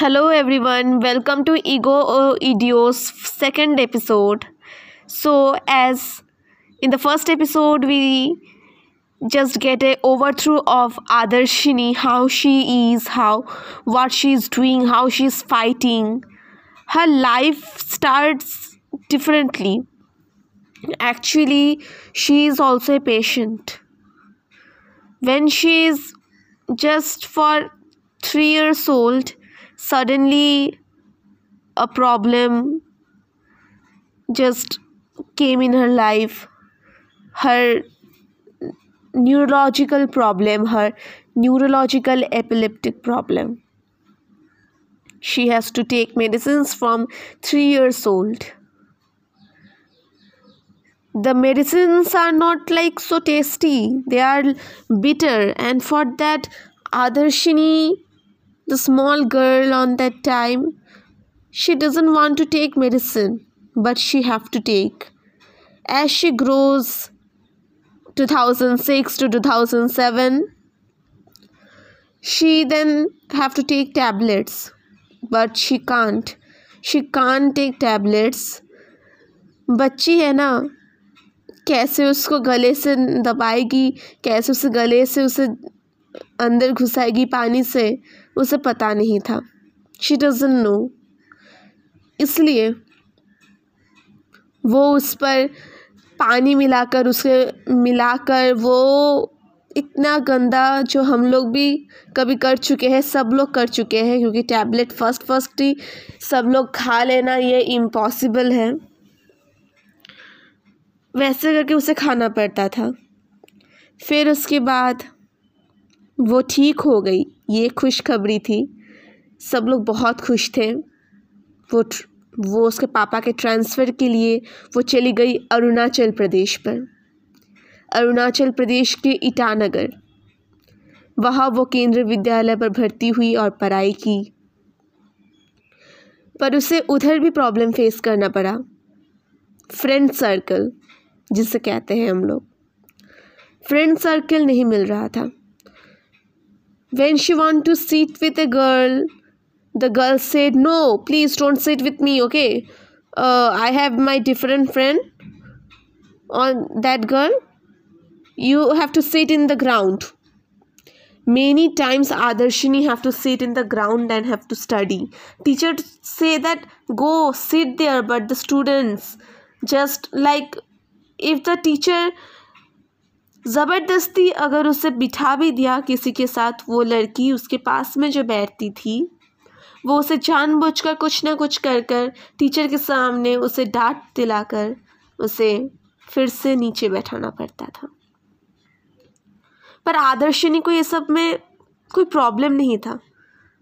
Hello everyone, welcome to Ego Idio's second episode. So, as in the first episode, we just get a overthrow of Adarshini, how she is, how what she is doing, how she is fighting. Her life starts differently. Actually, she is also a patient. When she is just for three years old, suddenly a problem just came in her life. Her neurological problem, her neurological epileptic problem. She has to take medicines from three years old. The medicines are not like so tasty, they are bitter, and for that, Adarshini, the small girl on that time, she doesn't want to take medicine, but she have to take. As she grows 2006 to 2007 she then have to take tablets but she can't she can't take tablets बच्ची है ना कैसे उसको गले से दबाएगी कैसे उसे गले से उसे अंदर घुसाएगी पानी से उसे पता नहीं था। शी डजन नो इसलिए वो उस पर पानी मिलाकर उसे, मिलाकर वो इतना गंदा जो हम लोग भी कभी कर चुके हैं, सब लोग कर चुके हैं, क्योंकि टैबलेट फ़र्स्ट फ़र्स्ट ही सब लोग खा लेना ये इम्पॉसिबल है। वैसे करके उसे खाना पड़ता था। फिर उसके बाद वो ठीक हो गई। ये खुशखबरी थी। सब लोग बहुत खुश थे। वो वो उसके पापा के ट्रांसफ़र के लिए वो चली गई अरुणाचल प्रदेश पर। अरुणाचल प्रदेश के ईटानगर। वहाँ वो केंद्रीय विद्यालय पर भर्ती हुई और पढ़ाई की। पर उसे उधर भी प्रॉब्लम फेस करना पड़ा। फ्रेंड सर्कल जिसे कहते हैं हम लोग। फ्रेंड सर्कल नहीं मिल रहा था। When she want to sit with a girl, the girl said, No, please don't sit with me, okay? Uh, I have my different friend on that girl. You have to sit in the ground. Many times Adarshini have to sit in the ground and have to study. Teacher say that go sit there, but the students just like if the teacher ज़बरदस्ती अगर उसे बिठा भी दिया किसी के साथ, वो लड़की उसके पास में जो बैठती थी, वो उसे जानबूझकर कुछ ना कुछ कर कर टीचर के सामने उसे डांट दिलाकर उसे फिर से नीचे बैठाना पड़ता था। पर आदर्शनी को ये सब में कोई प्रॉब्लम नहीं था।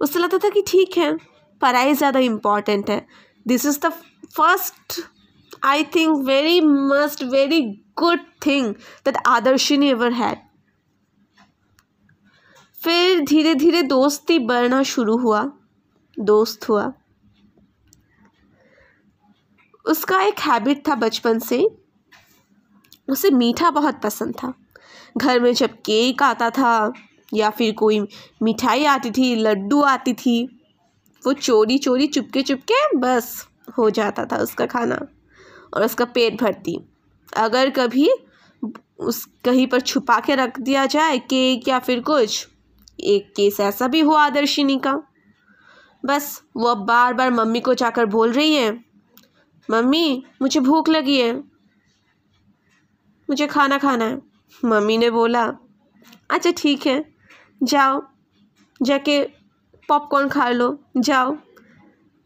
उसे लगता था कि ठीक है, पढ़ाई ज़्यादा इंपॉर्टेंट है। This is the first I think very must very good thing that आदर्शनी ever had फिर धीरे धीरे दोस्ती बढ़ना शुरू हुआ, दोस्त हुआ. उसका एक हैबिट था बचपन से, उसे मीठा बहुत पसंद था. घर में जब केक आता था, या फिर कोई मिठाई आती थी, लड्डू आती थी, वो चोरी चोरी चुपके चुपके बस हो जाता था उसका खाना और उसका पेट भरती. अगर कभी उस कहीं पर छुपा के रख दिया जाए केक या फिर कुछ, एक केस ऐसा भी हुआ आदर्शिनी का। बस, वो अब बार बार मम्मी को जाकर बोल रही है, मम्मी, मुझे भूख लगी है, मुझे खाना खाना है। मम्मी ने बोला अच्छा ठीक है, जाओ, जाके पॉपकॉर्न खा लो, जाओ,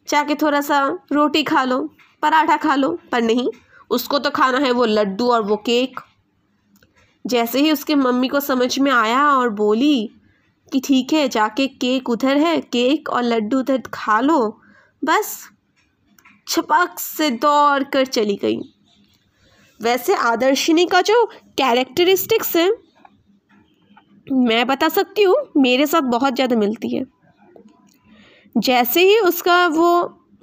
जाके थोड़ा सा रोटी खा लो, पराठा खा लो, पर नहीं उसको तो खाना है वो लड्डू और वो केक। जैसे ही उसके मम्मी को समझ में आया और बोली कि ठीक है, जाके केक उधर है, केक और लड्डू उधर खा लो, बस छपक से दौड़ कर चली गई। वैसे आदर्शिनी का जो कैरेक्टरिस्टिक्स है, मैं बता सकती हूँ, मेरे साथ बहुत ज़्यादा मिलती है। जैसे ही उसका वो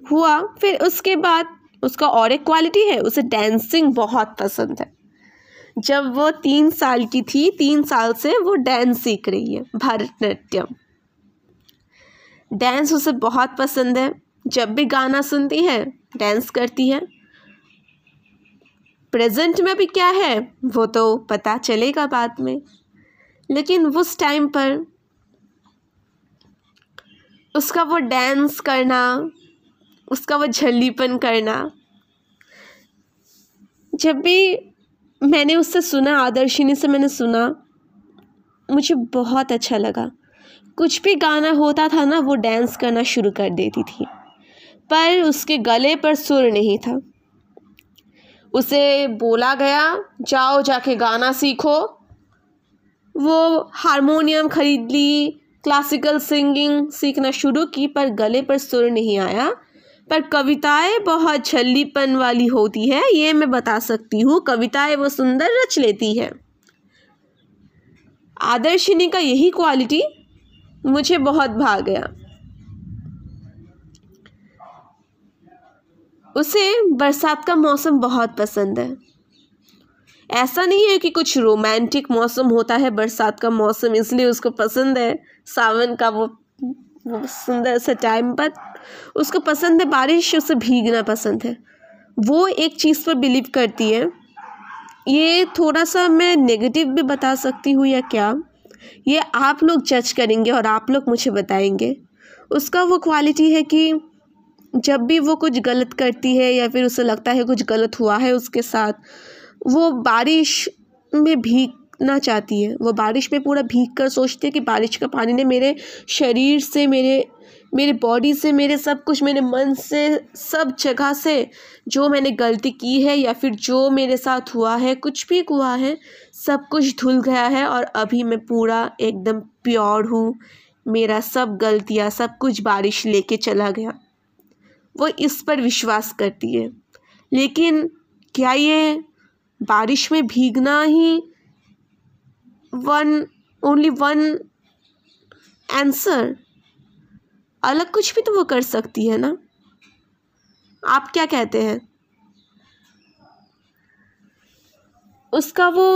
हुआ, फिर उसके बाद उसका और एक क्वालिटी है, उसे डांसिंग बहुत पसंद है। जब वो तीन साल की थी, तीन साल से वो डांस सीख रही है, भरतनाट्यम। डांस उसे बहुत पसंद है। जब भी गाना सुनती है डांस करती है। प्रेजेंट में भी क्या है, वो तो पता चलेगा बाद में। लेकिन उस टाइम पर उसका वो डांस करना उसका वो झल्लीपन करना। जब भी मैंने उससे सुना, आदर्शिनी से मैंने सुना, मुझे बहुत अच्छा लगा। कुछ भी गाना होता था ना, वो डांस करना शुरू कर देती थी। पर उसके गले पर सुर नहीं था। उसे बोला गया, जाओ जाके गाना सीखो। वो हारमोनियम खरीद ली क्लासिकल सिंगिंग सीखना शुरू की, पर गले पर सुर नहीं आया। पर कविताएँ बहुत छल्लीपन वाली होती है, ये मैं बता सकती हूँ। कविताएँ वो सुंदर रच लेती है। आदर्शिनी का यही क्वालिटी मुझे बहुत भा गया। उसे बरसात का मौसम बहुत पसंद है। ऐसा नहीं है कि कुछ रोमांटिक मौसम होता है, बरसात का मौसम इसलिए उसको पसंद है, सावन का वो सुंदर सा टाइम बट उसको पसंद है बारिश, उसे भीगना पसंद है। वो एक चीज़ पर बिलीव करती है। ये थोड़ा सा मैं नेगेटिव भी बता सकती हूँ या क्या? ये आप लोग जज करेंगे और आप लोग मुझे बताएँगे। उसका वो क्वालिटी है कि जब भी वो कुछ गलत करती है या फिर उसे लगता है कुछ गलत हुआ है उसके साथ, वो बारिश में भीगना चाहती है। वो बारिश में पूरा भीग कर सोचती है कि बारिश का पानी ने मेरे शरीर से, मेरे मेरे बॉडी से, मेरे सब कुछ, मेरे मन से, सब जगह से जो मैंने गलती की है या फिर जो मेरे साथ हुआ है, कुछ भी हुआ है, सब कुछ धुल गया है और अभी मैं पूरा एकदम प्योर हूँ। मेरा सब गलतियाँ, सब कुछ बारिश लेके चला गया। वो इस पर विश्वास करती है। लेकिन क्या ये बारिश में भीगना ही वन ओनली वन आंसर अलग कुछ भी तो वो कर सकती है ना? आप क्या कहते हैं? उसका वो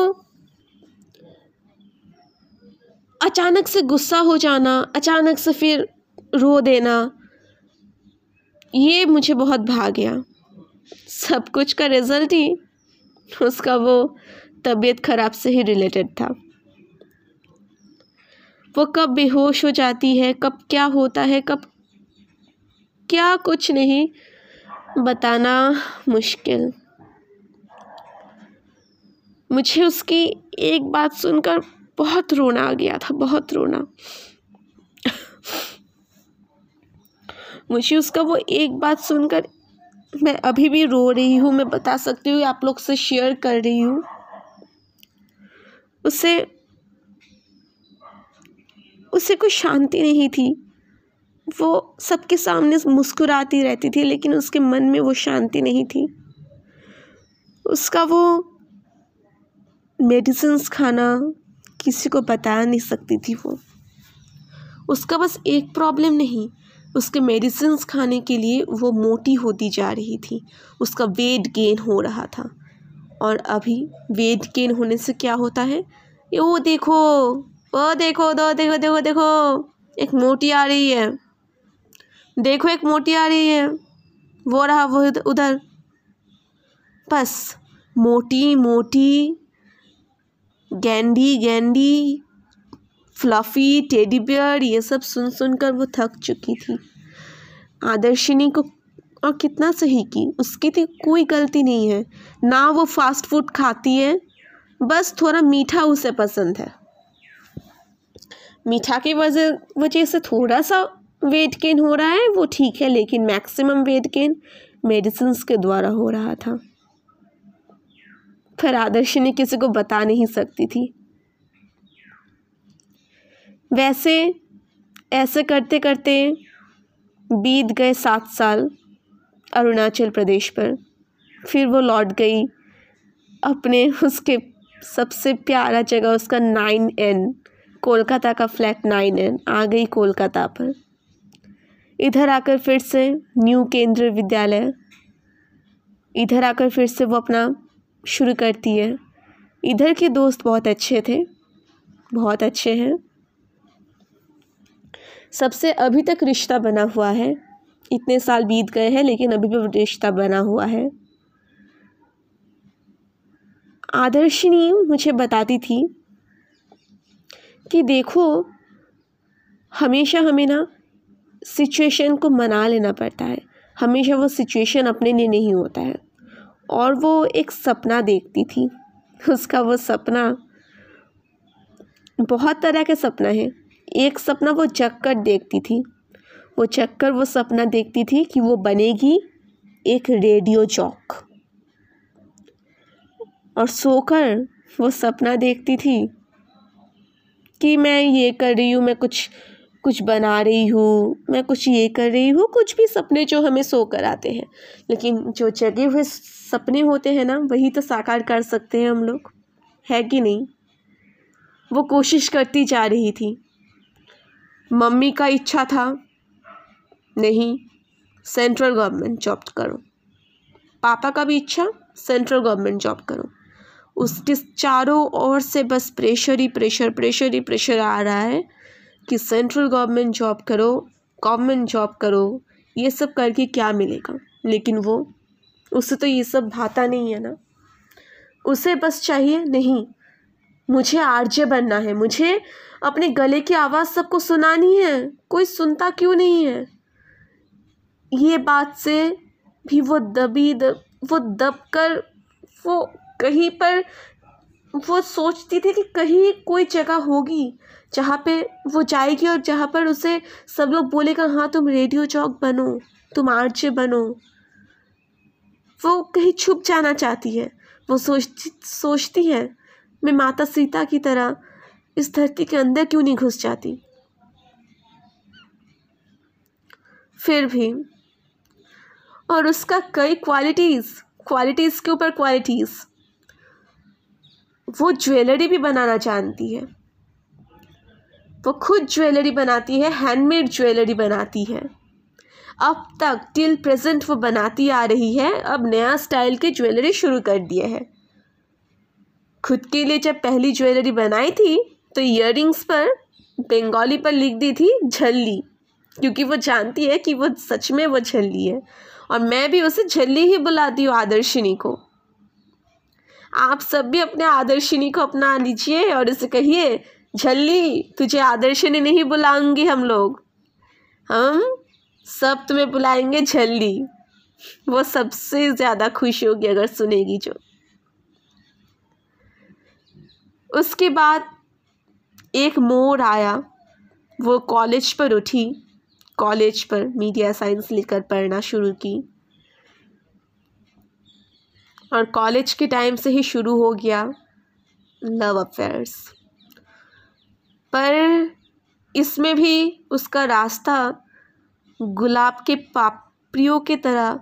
अचानक से गुस्सा हो जाना, अचानक से फिर रो देना, ये मुझे बहुत भा गया। सब कुछ का रिज़ल्ट ही उसका वो तबीयत ख़राब से ही रिलेटेड था। वो कब बेहोश हो जाती है, कब क्या होता है, कब क्या कुछ नहीं, बताना मुश्किल। मुझे उसकी एक बात सुनकर बहुत रोना आ गया था, बहुत रोना। मुझे उसका वो एक बात सुनकर मैं अभी भी रो रही हूँ, मैं बता सकती हूँ, आप लोग से शेयर कर रही हूँ। उसे उसे कोई शांति नहीं थी। वो सबके सामने मुस्कुराती रहती थी, लेकिन उसके मन में वो शांति नहीं थी। उसका वो मेडिसिन्स खाना किसी को बता नहीं सकती थी वो। उसका बस एक प्रॉब्लम नहीं, उसके मेडिसिन्स खाने के लिए वो मोटी होती जा रही थी। उसका वेट गेन हो रहा था। और अभी वेट गेन होने से क्या होता है? ये वो देखो वो देखो, दो, देखो देखो देखो। एक मोटी आ रही है। देखो, एक मोटी आ रही है। वो रहा वो उधर। बस, मोटी मोटी, गेंडी गेंडी, फ्लफ़ी, टेडी बियर, ये सब सुन सुन कर वो थक चुकी थी। आदर्शिनी को, और कितना सही की, उसकी थी कोई गलती नहीं है। ना वो फास्ट फ़ूड खाती है, बस थोड़ा मीठा उसे पसंद है। मीठा की वजह वजह से थोड़ा सा वेट गेन हो रहा है, वो ठीक है, लेकिन मैक्सिमम वेट गेन मेडिसिन के द्वारा हो रहा था। फिर आदर्शिनी किसी को बता नहीं सकती थी। वैसे, ऐसे करते करते बीत गए सात साल अरुणाचल प्रदेश पर। फिर वो लौट गई अपने उसके सबसे प्यारा जगह, उसका नाइन एन। कोलकाता का फ्लैट नाइन एन, आ गई कोलकाता पर। इधर आकर फिर से न्यू केंद्र विद्यालय। इधर आकर फिर से वो अपना शुरू करती है। इधर के दोस्त बहुत अच्छे थे, बहुत अच्छे हैं। सबसे अभी तक रिश्ता बना हुआ है। इतने साल बीत गए हैं, लेकिन अभी भी रिश्ता बना हुआ है। आदर्शिनी मुझे बताती थी कि देखो, हमेशा हमें ना सिचुएशन को मना लेना पड़ता है। हमेशा वो सिचुएशन अपने लिए नहीं होता है। और वो एक सपना देखती थी। उसका वो सपना बहुत तरह के सपना है। एक सपना वो जग कर देखती थी। वो जग कर वो सपना देखती थी कि वो बनेगी एक रेडियो चौक और सोकर वो सपना देखती थी कि मैं ये कर रही हूँ, मैं कुछ कुछ बना रही हूँ, मैं कुछ ये कर रही हूँ, कुछ भी सपने जो हमें सो कर आते हैं। लेकिन जो जगे हुए सपने होते हैं ना, वही तो साकार कर सकते हैं हम लोग। है कि नहीं? वो कोशिश करती जा रही थी। मम्मी का इच्छा था, नहीं, सेंट्रल गवर्नमेंट जॉब करो। पापा का भी इच्छा, सेंट्रल गवर्नमेंट जॉब करो। उसके चारों ओर से बस प्रेशर ही प्रेशर प्रेशर ही प्रेशर आ रहा है कि सेंट्रल गवर्नमेंट जॉब करो, गवर्नमेंट जॉब करो, ये सब करके क्या मिलेगा? लेकिन वो, उसे तो ये सब भाता नहीं है ना। उसे बस चाहिए, नहीं, मुझे आरजे बनना है, मुझे अपने गले की आवाज़ सबको सुनानी है, कोई सुनता क्यों नहीं है? ये बात से भी वो दबी दब वो दब कर वो कहीं पर वो सोचती थी कि कहीं कोई जगह होगी जहाँ पे वो जाएगी और जहाँ पर उसे सब लोग बोलेगा हाँ तुम रेडियो चौक बनो, तुम आर्चे बनो। वो कहीं छुप जाना चाहती है। वो सोचती सोचती है, मैं माता सीता की तरह इस धरती के अंदर क्यों नहीं घुस जाती? फिर भी, और उसका कई क्वालिटीज़ क्वालिटीज़ के ऊपर क्वालिटीज़ वो ज्वेलरी भी बनाना जानती है। वो खुद ज्वेलरी बनाती है हैंडमेड ज्वेलरी बनाती है। अब तक टिल प्रेजेंट वो बनाती आ रही है, अब नया स्टाइल के ज्वेलरी शुरू कर दिए है। खुद के लिए जब पहली ज्वेलरी बनाई थी तो इयर पर बंगाली पर लिख दी थी, झल्ली। क्योंकि वो जानती है कि वो सच में वो झल्ली है। और मैं भी उसे झल्ली ही बुलाती हूँ, आदर्शिनी को। आप सब भी अपने आदर्शिनी को अपना लीजिए और इसे कहिए, झल्ली, तुझे आदर्शिनी नहीं बुलाऊँगी हम लोग। हम सब तुम्हें बुलाएँगे झल्ली। वो सबसे ज़्यादा खुश होगी अगर सुनेगी जो। उसके बाद एक मोड़ आया। वो कॉलेज पर उठी। कॉलेज पर मीडिया साइंस लेकर पढ़ना शुरू की। और कॉलेज के टाइम से ही शुरू हो गया लव अफेयर्स। पर इसमें भी उसका रास्ता गुलाब के पापड़ियों के तरह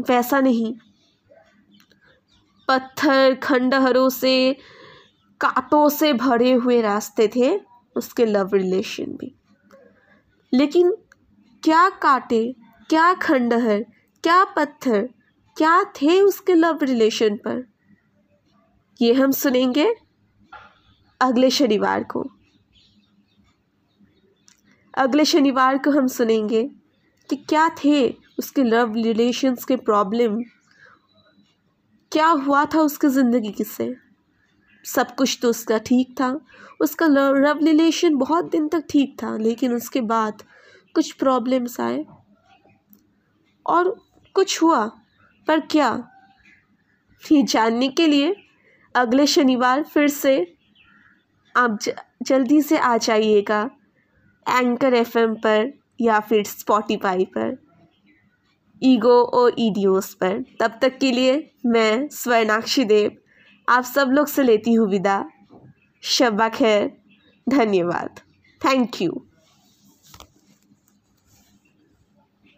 वैसा नहीं। पत्थर खंडहरों से, कांटों से भरे हुए रास्ते थे उसके लव रिलेशन भी। लेकिन क्या कांटे, क्या खंडहर, क्या पत्थर क्या थे उसके लव रिलेशन पर? ये हम सुनेंगे अगले शनिवार को। अगले शनिवार को हम सुनेंगे कि क्या थे उसके लव रिलेशंस के प्रॉब्लम क्या हुआ था उसकी ज़िंदगी से सब कुछ तो उसका ठीक था। उसका लव रिलेशन बहुत दिन तक ठीक था, लेकिन उसके बाद कुछ प्रॉब्लम्स आए और कुछ हुआ। पर क्या? ये जानने के लिए अगले शनिवार फिर से आप जल्दी से आ जाइएगा एंकर एफएम पर या फिर स्पॉटिफाई पर। ईगो और ईडियोस पर। तब तक के लिए मैं स्वर्णाक्षी देव आप सब लोग से लेती हूँ विदा। शब्बा खैर। धन्यवाद। Thank you